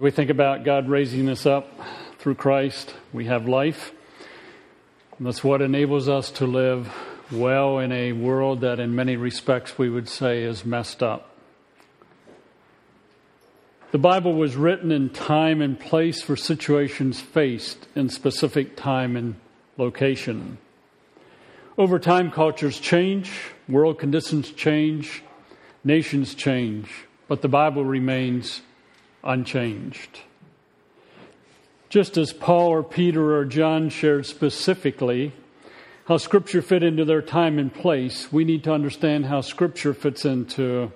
We think about God raising us up through Christ. We have life. And that's what enables us to live well in a world that, in many respects, we would say is messed up. The Bible was written in time and place for situations faced in specific time and location. Over time, cultures change, world conditions change, nations change, but the Bible remains unchanged. Just as Paul or Peter or John shared specifically how Scripture fit into their time and place, we need to understand how Scripture fits into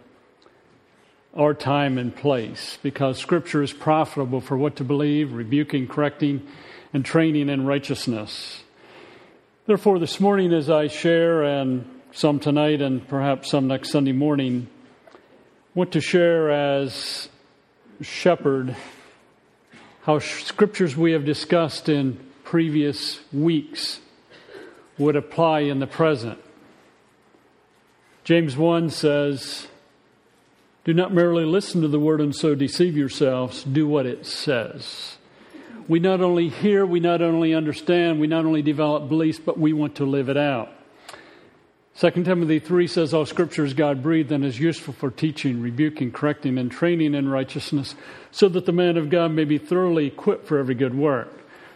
our time and place because Scripture is profitable for what to believe, rebuking, correcting, and training in righteousness. Therefore, this morning, as I share, and some tonight and perhaps some next Sunday morning, I want to share as shepherd how scriptures we have discussed in previous weeks would apply in the present. James 1 says, Do not merely listen to the word and so deceive yourselves, do what it says. We not only hear, we not only understand, we not only develop beliefs, but we want to live it out. 2 Timothy 3 says, All scripture is God breathed and is useful for teaching, rebuking, correcting, and training in righteousness, so that the man of God may be thoroughly equipped for every good work.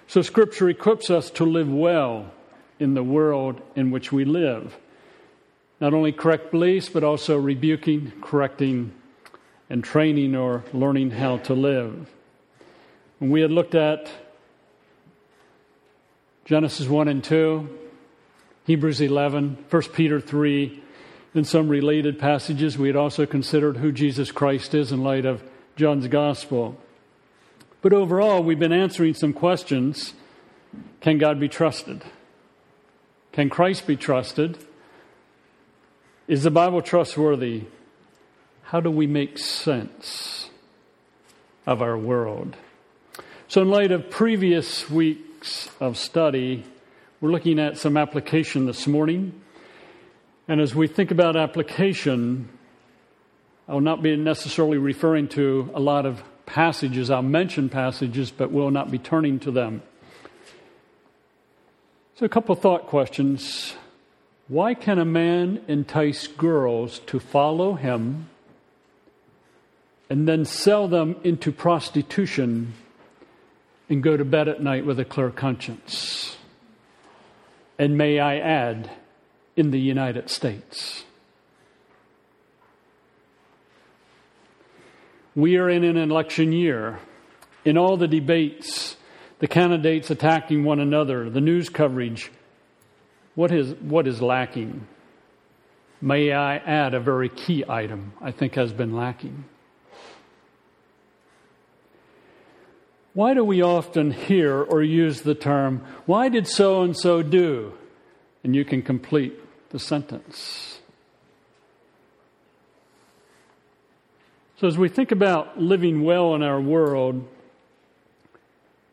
So, scripture equips us to live well in the world in which we live. Not only correct beliefs, but also rebuking, correcting, and training or learning how to live. When we had looked at Genesis 1 and 2, Hebrews 11, 1 Peter 3, and some related passages. We had also considered who Jesus Christ is in light of John's Gospel. But overall, we've been answering some questions Can God be trusted? Can Christ be trusted? Is the Bible trustworthy? How do we make sense of our world? So, in light of previous weeks of study, we're looking at some application this morning. And as we think about application, I will not be necessarily referring to a lot of passages. I'll mention passages, but will not be turning to them. So, a couple thought questions. Why can a man entice girls to follow him and then sell them into prostitution and go to bed at night with a clear conscience? And may I add, in the United States. We are in an election year. In all the debates, the candidates attacking one another, the news coverage, what is, what is lacking? May I add a very key item I think has been lacking? Why do we often hear or use the term, why did so and so do? And you can complete the sentence. So, as we think about living well in our world,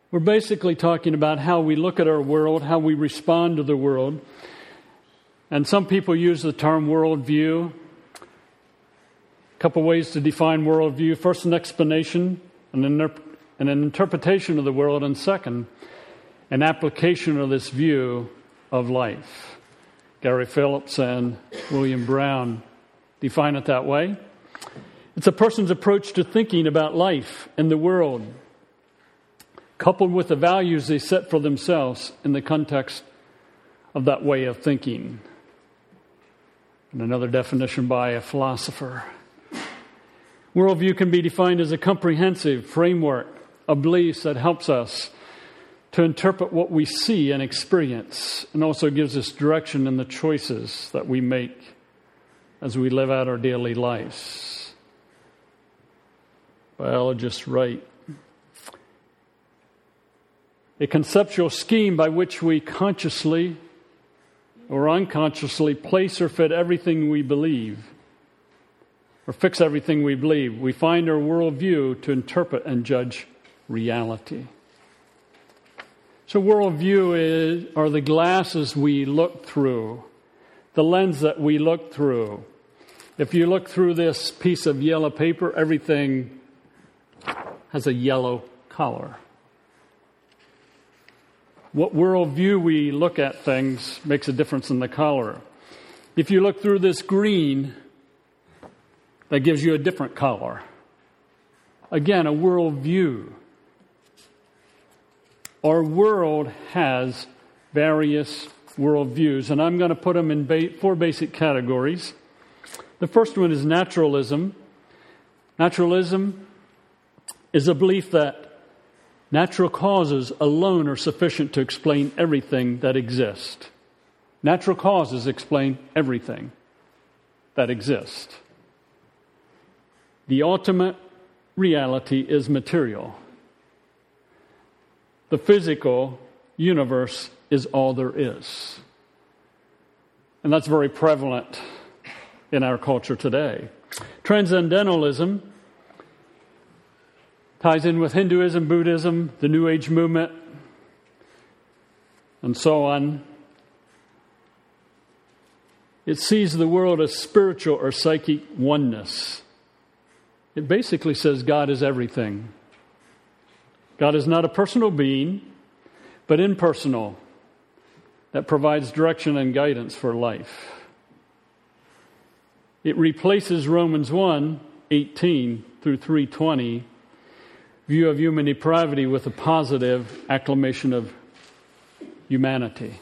we're basically talking about how we look at our world, how we respond to the world. And some people use the term worldview. A couple ways to define worldview first, an explanation, an and an interpretation of the world, and second, an application of this view of life. Gary Phillips and William Brown define it that way. It's a person's approach to thinking about life and the world, coupled with the values they set for themselves in the context of that way of thinking. And another definition by a philosopher. Worldview can be defined as a comprehensive framework of beliefs that helps us to interpret what we see and experience, and also gives us direction in the choices that we make as we live out our daily lives. Biologists write a conceptual scheme by which we consciously or unconsciously place or fit everything we believe or fix everything we believe. We find our worldview to interpret and judge reality. So, worldview is, are the glasses we look through, the lens that we look through. If you look through this piece of yellow paper, everything has a yellow color. What worldview we look at things makes a difference in the color. If you look through this green, that gives you a different color. Again, a worldview. Our world has various worldviews, and I'm going to put them in ba- four basic categories. The first one is naturalism. Naturalism is a belief that natural causes alone are sufficient to explain everything that exists. Natural causes explain everything that exists. The ultimate reality is material. The physical universe is all there is. And that's very prevalent in our culture today. Transcendentalism ties in with Hinduism, Buddhism, the New Age movement, and so on. It sees the world as spiritual or psychic oneness. It basically says God is everything. God is not a personal being, but impersonal that provides direction and guidance for life. It replaces Romans 1 18 through 320 view of human depravity with a positive acclamation of humanity.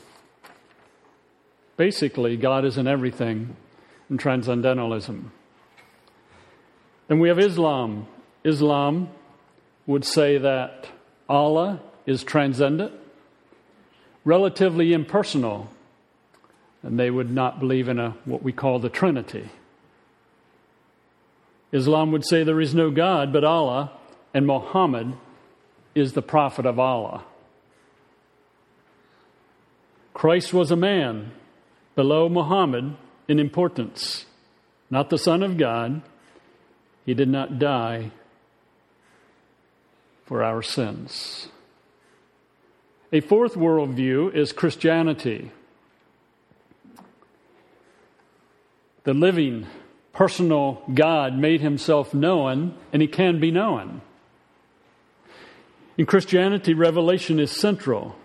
Basically, God is in everything in transcendentalism. Then we have Islam. Islam would say that Allah is transcendent, relatively impersonal, and they would not believe in a what we call the Trinity. Islam would say there is no God but Allah, and Muhammad is the prophet of Allah. Christ was a man below Muhammad in importance, not the Son of God. He did not die for our sins. A fourth worldview is Christianity. The living, personal God made himself known, and he can be known. In Christianity, revelation is central.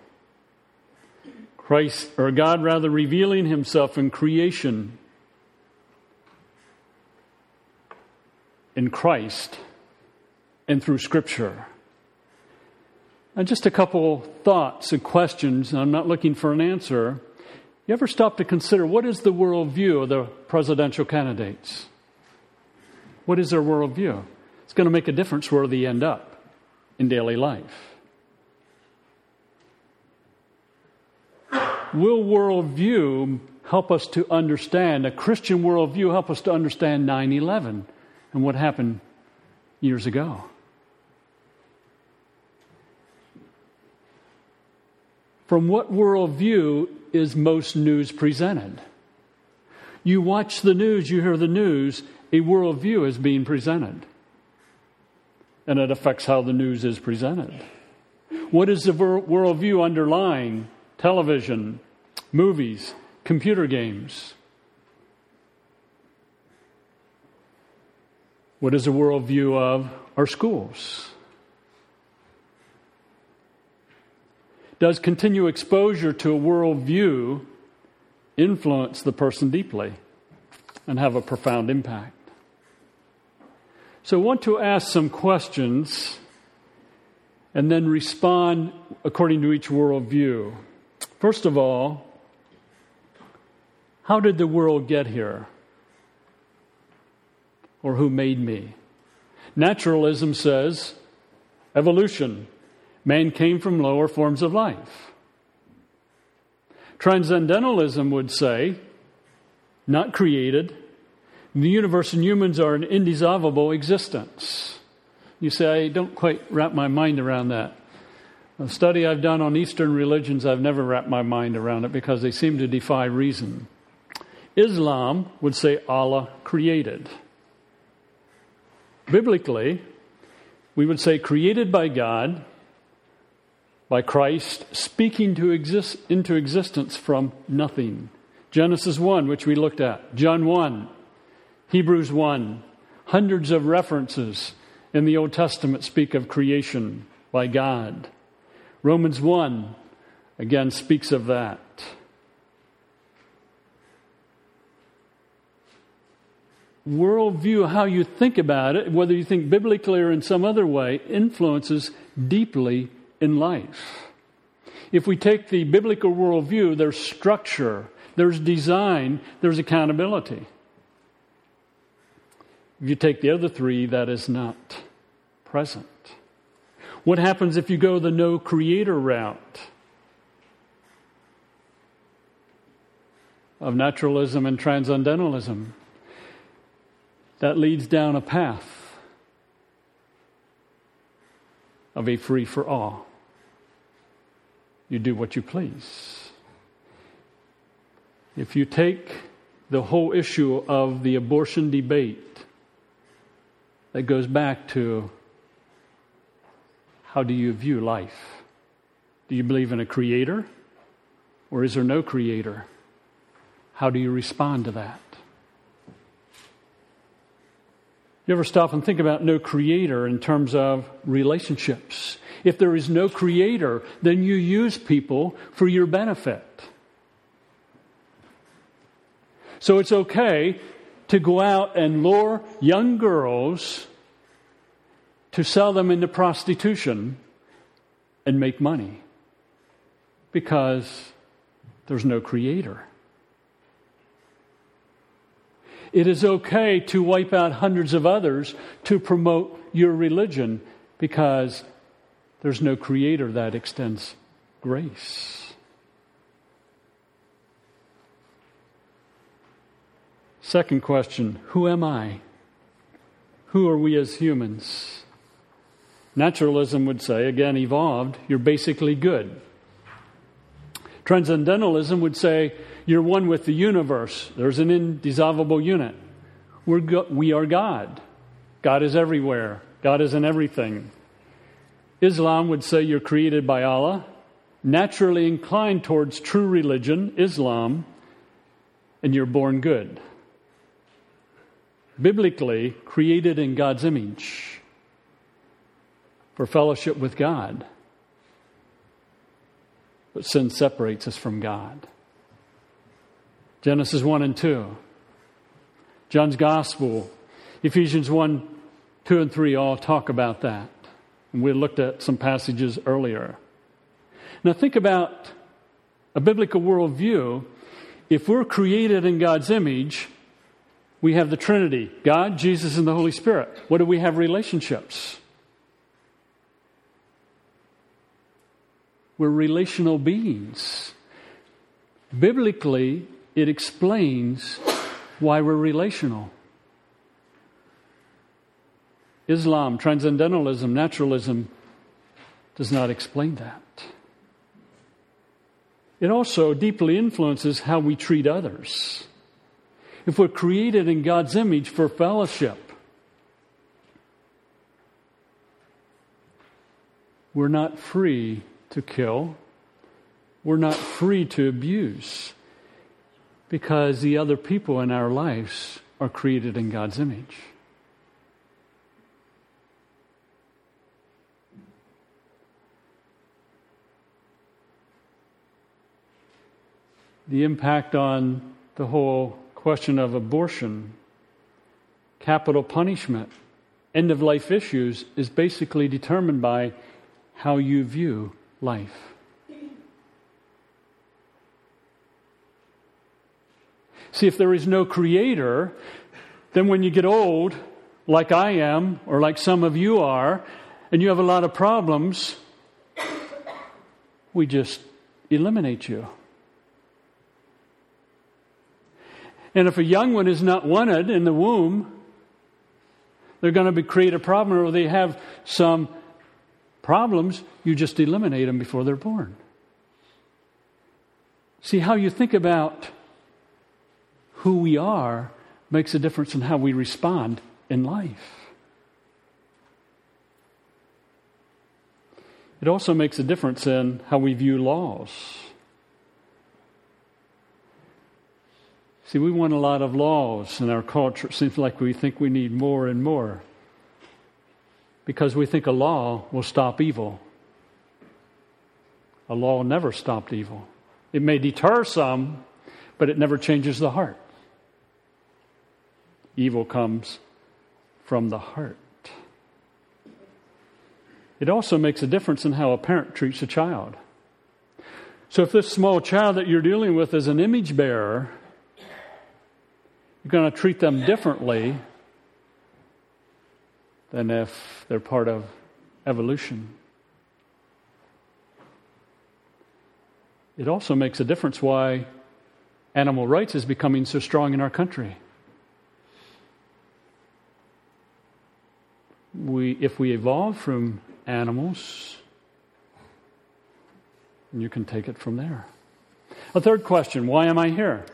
Christ, or God rather, revealing himself in creation in Christ and through Scripture. And just a couple thoughts and questions, and I'm not looking for an answer. You ever stop to consider what is the worldview of the presidential candidates? What is their worldview? It's going to make a difference where they end up in daily life. Will worldview help us to understand, a Christian worldview help us to understand 9 11 and what happened years ago? From what worldview is most news presented? You watch the news, you hear the news, a worldview is being presented. And it affects how the news is presented. What is the worldview underlying television, movies, computer games? What is the worldview of our schools? Does continued exposure to a worldview influence the person deeply and have a profound impact? So, I want to ask some questions and then respond according to each worldview. First of all, how did the world get here? Or who made me? Naturalism says evolution. Man came from lower forms of life. Transcendentalism would say, not created. The universe and humans are an indissoluble existence. You say, I don't quite wrap my mind around that. A study I've done on Eastern religions, I've never wrapped my mind around it because they seem to defy reason. Islam would say Allah created. Biblically, we would say created by God, by Christ speaking to exist, into existence from nothing. Genesis 1, which we looked at, John 1, Hebrews 1, hundreds of references in the Old Testament speak of creation by God. Romans 1 again speaks of that. Worldview, how you think about it, whether you think biblically or in some other way, influences deeply in life. If we take the biblical worldview, there's structure, there's design, there's accountability. If you take the other three, that is not present. What happens if you go the no creator route of naturalism and transcendentalism? That leads down a path of a free for all. You do what you please. If you take the whole issue of the abortion debate, that goes back to how do you view life? Do you believe in a creator or is there no creator? How do you respond to that? You ever stop and think about no creator in terms of relationships? If there is no creator, then you use people for your benefit. So it's okay to go out and lure young girls to sell them into prostitution and make money because there's no creator. It is okay to wipe out hundreds of others to promote your religion because there's no creator that extends grace. Second question Who am I? Who are we as humans? Naturalism would say, again, evolved, you're basically good. Transcendentalism would say, you're one with the universe. There's an indissoluble unit. We're go- we are God. God is everywhere, God is in everything. Islam would say you're created by Allah, naturally inclined towards true religion, Islam, and you're born good. Biblically, created in God's image for fellowship with God. But sin separates us from God. Genesis 1 and 2. John's Gospel, Ephesians 1, 2, and 3 all talk about that. And we looked at some passages earlier. Now, think about a biblical worldview. If we're created in God's image, we have the Trinity God, Jesus, and the Holy Spirit. What do we have relationships? We're relational beings. Biblically, it explains why we're relational. Islam, transcendentalism, naturalism does not explain that. It also deeply influences how we treat others. If we're created in God's image for fellowship, we're not free to kill. We're not free to abuse because the other people in our lives are created in God's image. The impact on the whole question of abortion, capital punishment, end of life issues is basically determined by how you view life. See, if there is no creator, then when you get old, like I am, or like some of you are, and you have a lot of problems, we just eliminate you. And if a young one is not wanted in the womb, they're going to be, create a problem or they have some problems, you just eliminate them before they're born. See, how you think about who we are makes a difference in how we respond in life. It also makes a difference in how we view laws. See, we want a lot of laws in our culture. It seems like we think we need more and more. because we think a law will stop evil. A law never stopped evil. It may deter some, but it never changes the heart. Evil comes from the heart. It also makes a difference in how a parent treats a child. So, if this small child that you're dealing with is an image bearer, you're going to treat them differently than if they're part of evolution. It also makes a difference why animal rights is becoming so strong in our country. We, if we evolve from animals, you can take it from there. A third question why am I here?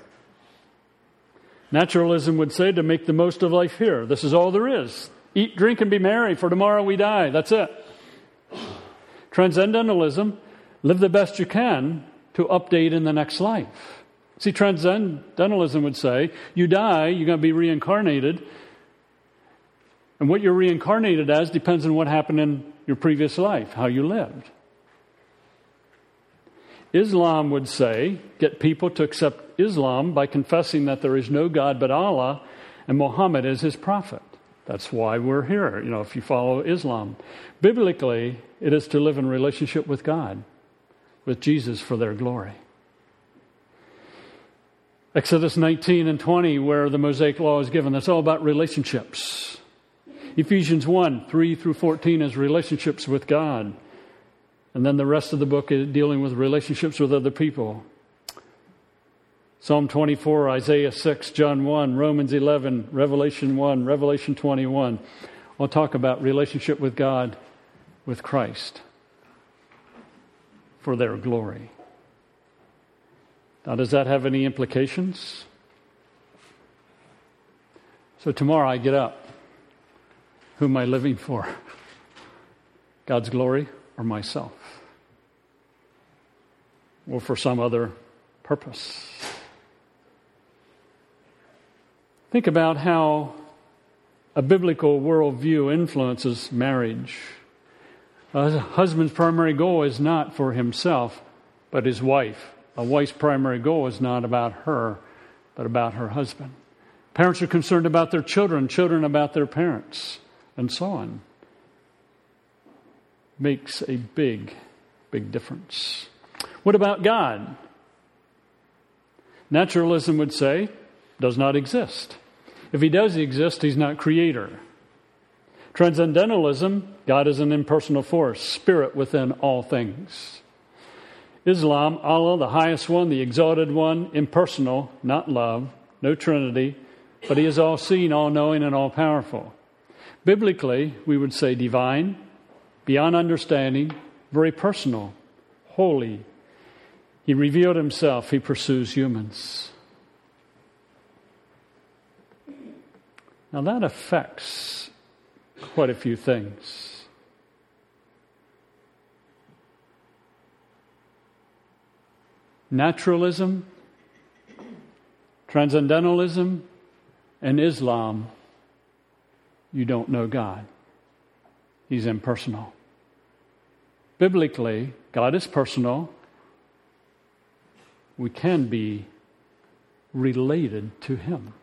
Naturalism would say to make the most of life here. This is all there is. Eat, drink, and be merry, for tomorrow we die. That's it. Transcendentalism, live the best you can to update in the next life. See, transcendentalism would say you die, you're going to be reincarnated. And what you're reincarnated as depends on what happened in your previous life, how you lived. Islam would say get people to accept Islam by confessing that there is no God but Allah and Muhammad is his prophet. That's why we're here, you know, if you follow Islam. Biblically, it is to live in relationship with God, with Jesus for their glory. Exodus 19 and 20, where the Mosaic Law is given, that's all about relationships. Ephesians 1, 3 through 14 is relationships with God. And then the rest of the book is dealing with relationships with other people. Psalm 24, Isaiah 6, John 1, Romans 11, Revelation 1, Revelation 21. I'll talk about relationship with God, with Christ, for their glory. Now, does that have any implications? So, tomorrow I get up. Who am I living for? God's glory or myself? Or for some other purpose? Think about how a biblical worldview influences marriage. A husband's primary goal is not for himself, but his wife. A wife's primary goal is not about her, but about her husband. Parents are concerned about their children, children about their parents, and so on. Makes a big, big difference. What about God? Naturalism would say, does not exist. If he does exist, he's not creator. Transcendentalism, God is an impersonal force, spirit within all things. Islam, Allah, the highest one, the exalted one, impersonal, not love, no Trinity, but He is all seeing, all knowing, and all powerful. Biblically, we would say divine, beyond understanding, very personal, holy. He revealed Himself, He pursues humans. Now that affects quite a few things. naturalism, transcendentalism, and Islam, you don't know God. He's impersonal. Biblically, God is personal. We can be related to Him.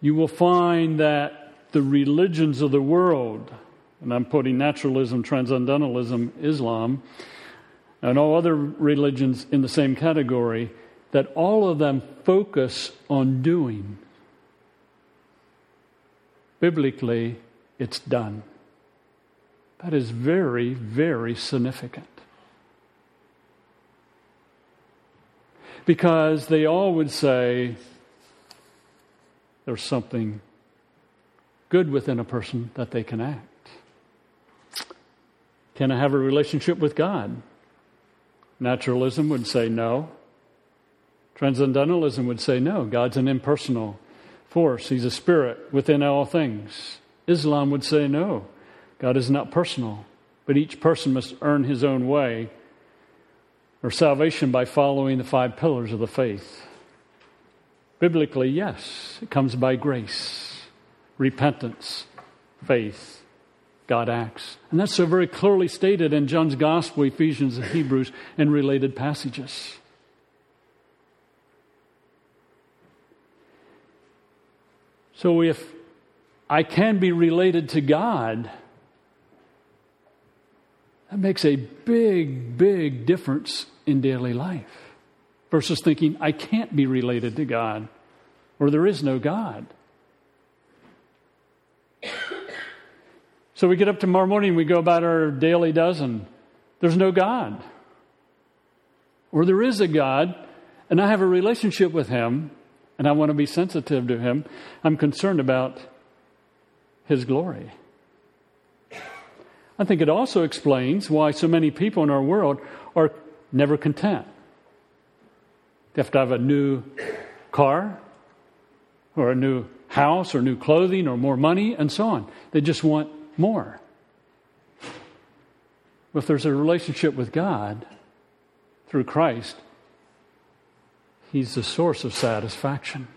You will find that the religions of the world, and I'm putting naturalism, transcendentalism, Islam, and all other religions in the same category, that all of them focus on doing. Biblically, it's done. That is very, very significant. Because they all would say there's something good within a person that they can act. Can I have a relationship with God? Naturalism would say no. Transcendentalism would say no. God's an impersonal force, He's a spirit within all things. Islam would say no. God is not personal, but each person must earn his own way or salvation by following the five pillars of the faith. Biblically, yes, it comes by grace, repentance, faith. God acts. And that's so very clearly stated in John's Gospel, Ephesians, and Hebrews, and related passages. So if I can be related to God, that makes a big, big difference in daily life versus thinking I can't be related to God or there is no God. So we get up tomorrow morning, we go about our daily dozen. There's no God. Or there is a God, and I have a relationship with Him, and I want to be sensitive to Him, I'm concerned about His glory. I think it also explains why so many people in our world are never content. They have to have a new car, or a new house, or new clothing, or more money, and so on. They just want more. If there's a relationship with God through Christ, He's the source of satisfaction.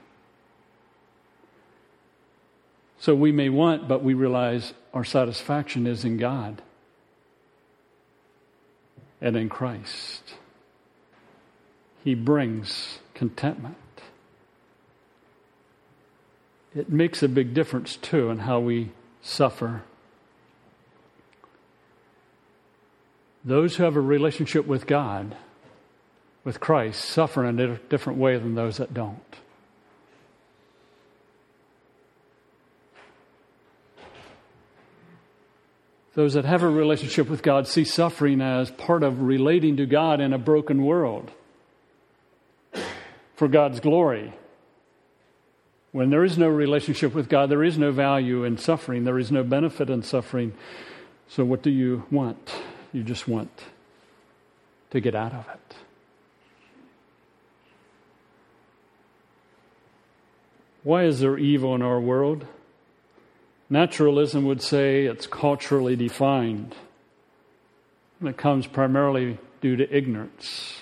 So we may want, but we realize our satisfaction is in God and in Christ. He brings contentment. It makes a big difference, too, in how we suffer. Those who have a relationship with God with Christ suffer in a different way than those that don't. Those that have a relationship with God see suffering as part of relating to God in a broken world for God's glory. When there is no relationship with God, there is no value in suffering, there is no benefit in suffering. So, what do you want? You just want to get out of it. Why is there evil in our world? Naturalism would say it's culturally defined. And it comes primarily due to ignorance.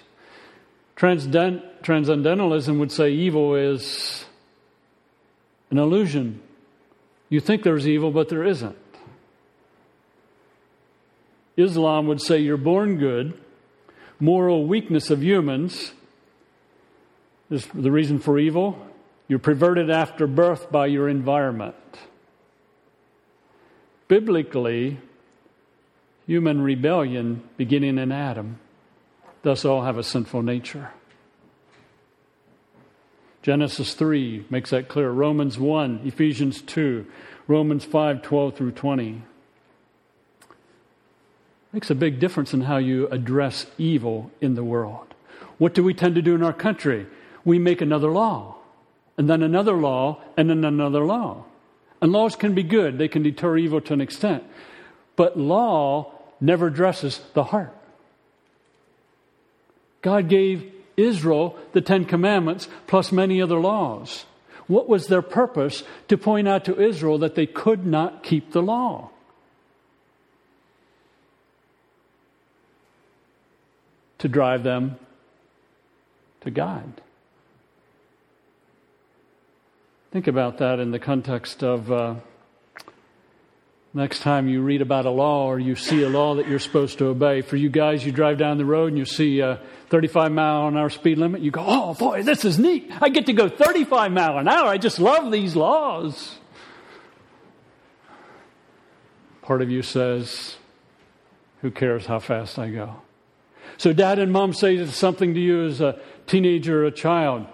Transcend- transcendentalism would say evil is an illusion. You think there's evil, but there isn't. Islam would say you're born good, moral weakness of humans is the reason for evil. You're perverted after birth by your environment. Biblically, human rebellion beginning in Adam, thus all have a sinful nature. Genesis 3 makes that clear. Romans 1, Ephesians 2, Romans 5, 12 through 20. Makes a big difference in how you address evil in the world. What do we tend to do in our country? We make another law and then another law, and then another law. And laws can be good, they can deter evil to an extent. But law never addresses the heart. God gave Israel the Ten Commandments plus many other laws. What was their purpose? To point out to Israel that they could not keep the law. To drive them to God. Think about that in the context of uh, next time you read about a law or you see a law that you're supposed to obey. For you guys, you drive down the road and you see a 35 mile an hour speed limit. You go, oh boy, this is neat. I get to go 35 mile an hour. I just love these laws. Part of you says, who cares how fast I go? So dad and mom say something to you as a teenager or a child.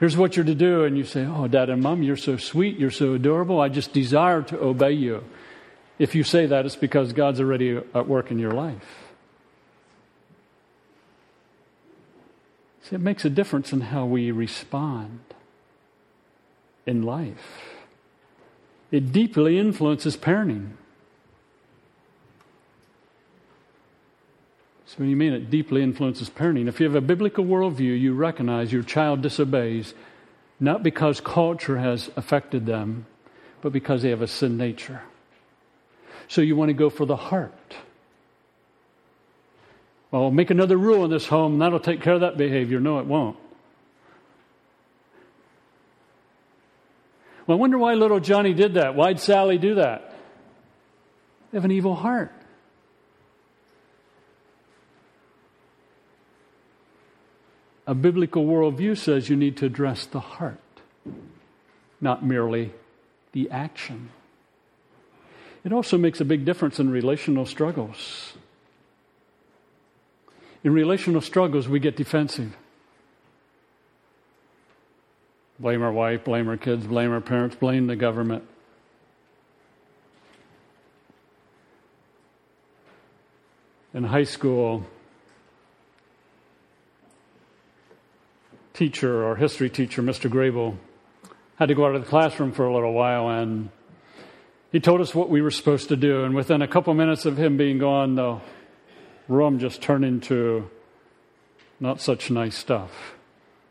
Here's what you're to do. And you say, Oh, dad and mom, you're so sweet. You're so adorable. I just desire to obey you. If you say that, it's because God's already at work in your life. See, it makes a difference in how we respond in life. It deeply influences parenting. You mean it deeply influences parenting? If you have a biblical worldview, you recognize your child disobeys not because culture has affected them, but because they have a sin nature. So, you want to go for the heart. Well, make another rule in this home, and that'll take care of that behavior. No, it won't. Well, I wonder why little Johnny did that. Why'd Sally do that? They have an evil heart. A biblical worldview says you need to address the heart, not merely the action. It also makes a big difference in relational struggles. In relational struggles, we get defensive. Blame our wife, blame our kids, blame our parents, blame the government. In high school, teacher or history teacher, Mr. Grable, had to go out of the classroom for a little while and he told us what we were supposed to do. And within a couple minutes of him being gone, the room just turned into not such nice stuff.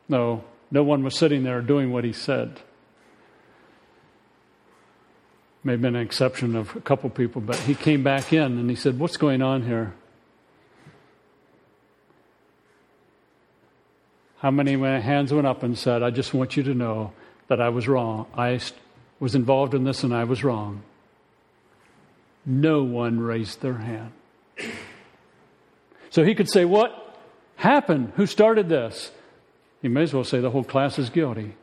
No, no one was sitting there doing what he said. May have been an exception of a couple people, but he came back in and he said, What's going on here? How many hands went up and said, I just want you to know that I was wrong. I was involved in this and I was wrong. No one raised their hand. So he could say, What happened? Who started this? He may as well say the whole class is guilty.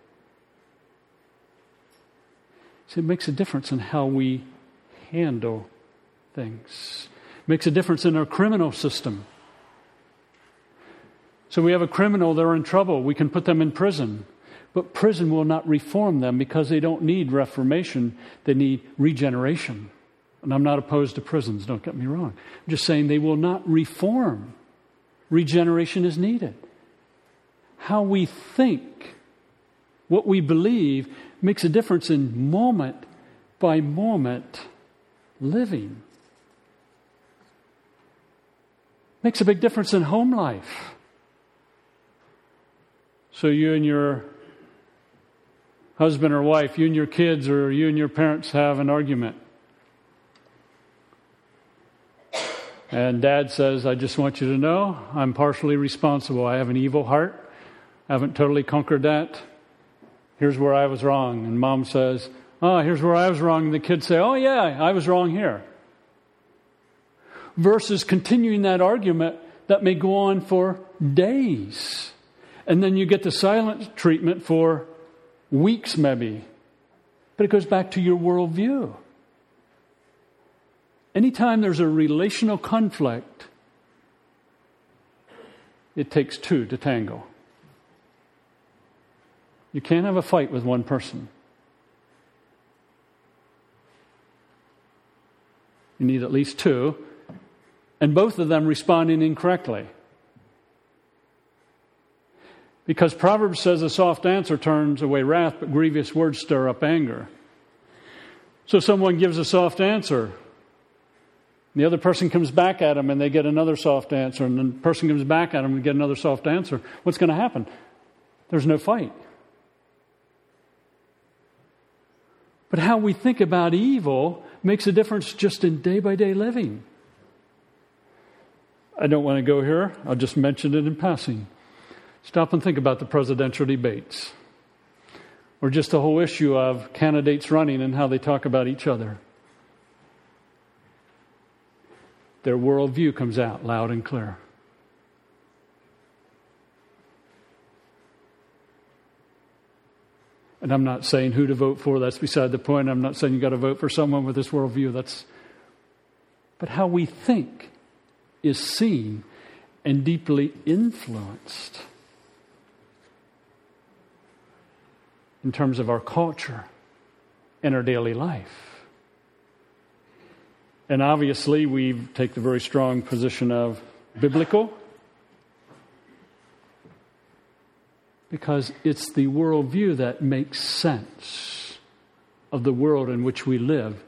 See, it makes a difference in how we handle things. It makes a difference in our criminal system. So we have a criminal, they're in trouble. We can put them in prison. But prison will not reform them because they don't need reformation, they need regeneration. And I'm not opposed to prisons, don't get me wrong. I'm just saying they will not reform. Regeneration is needed. How we think, what we believe, makes a difference in moment by moment living. Makes a big difference in home life. So you and your husband or wife, you and your kids, or you and your parents have an argument. And dad says, I just want you to know I'm partially responsible. I have an evil heart. I haven't totally conquered that. Here's where I was wrong. And mom says, Oh, here's where I was wrong. And the kids say, Oh, yeah, I was wrong here. Versus continuing that argument that may go on for days. And then you get the silent treatment for weeks, maybe. But it goes back to your worldview. Anytime there's a relational conflict, it takes two to tango. You can't have a fight with one person. You need at least two, and both of them responding incorrectly. Because Proverbs says a soft answer turns away wrath, but grievous words stir up anger. So someone gives a soft answer. The other person comes back at them and they get another soft answer, and the person comes back at them and get another soft answer. What's going to happen? There's no fight. But how we think about evil makes a difference just in day by day living. I don't want to go here, I'll just mention it in passing. Stop and think about the presidential debates, or just the whole issue of candidates running and how they talk about each other. Their worldview comes out loud and clear. And I'm not saying who to vote for, that's beside the point. I'm not saying you've got to vote for someone with this worldview. That's but how we think is seen and deeply influenced. In terms of our culture and our daily life. And obviously, we take the very strong position of biblical because it's the worldview that makes sense of the world in which we live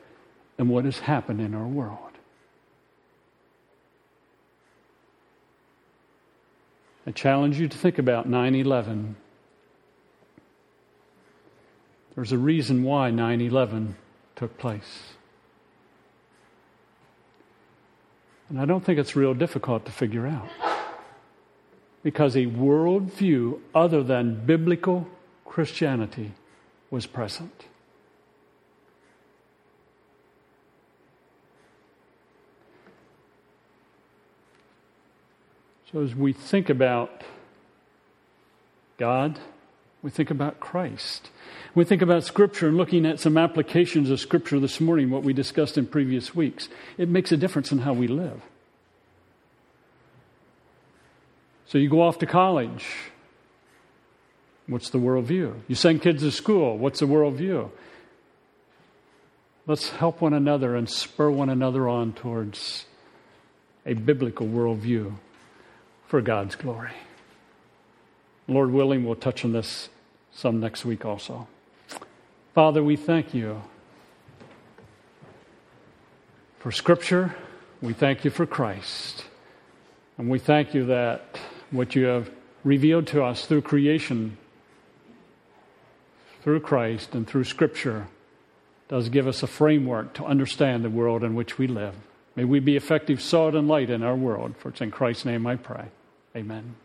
and what has happened in our world. I challenge you to think about 9 11 there's a reason why 9 11 took place. And I don't think it's real difficult to figure out. Because a worldview other than biblical Christianity was present. So, as we think about God, we think about Christ. We think about Scripture and looking at some applications of Scripture this morning, what we discussed in previous weeks. It makes a difference in how we live. So you go off to college. What's the worldview? You send kids to school. What's the worldview? Let's help one another and spur one another on towards a biblical worldview for God's glory. Lord willing, we'll touch on this some next week also. Father, we thank you for Scripture. We thank you for Christ. And we thank you that what you have revealed to us through creation, through Christ, and through Scripture does give us a framework to understand the world in which we live. May we be effective salt and light in our world. For it's in Christ's name I pray. Amen.